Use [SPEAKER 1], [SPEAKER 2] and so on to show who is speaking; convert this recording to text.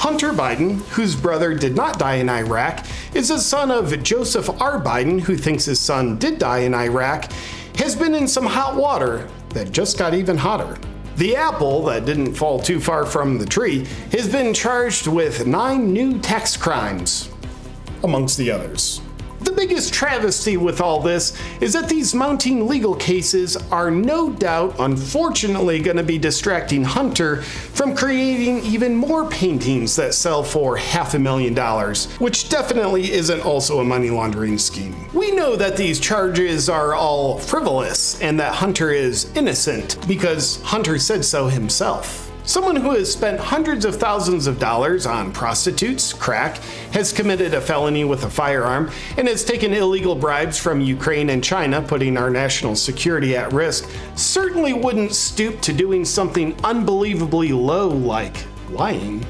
[SPEAKER 1] Hunter Biden, whose brother did not die in Iraq, is the son of Joseph R. Biden, who thinks his son did die in Iraq, has been in some hot water that just got even hotter. The apple that didn't fall too far from the tree has been charged with nine new tax crimes, amongst the others. The biggest travesty with all this is that these mounting legal cases are no doubt unfortunately going to be distracting Hunter from creating even more paintings that sell for half a million dollars, which definitely isn't also a money laundering scheme. We know that these charges are all frivolous and that Hunter is innocent because Hunter said so himself. Someone who has spent hundreds of thousands of dollars on prostitutes, crack, has committed a felony with a firearm, and has taken illegal bribes from Ukraine and China, putting our national security at risk, certainly wouldn't stoop to doing something unbelievably low like lying.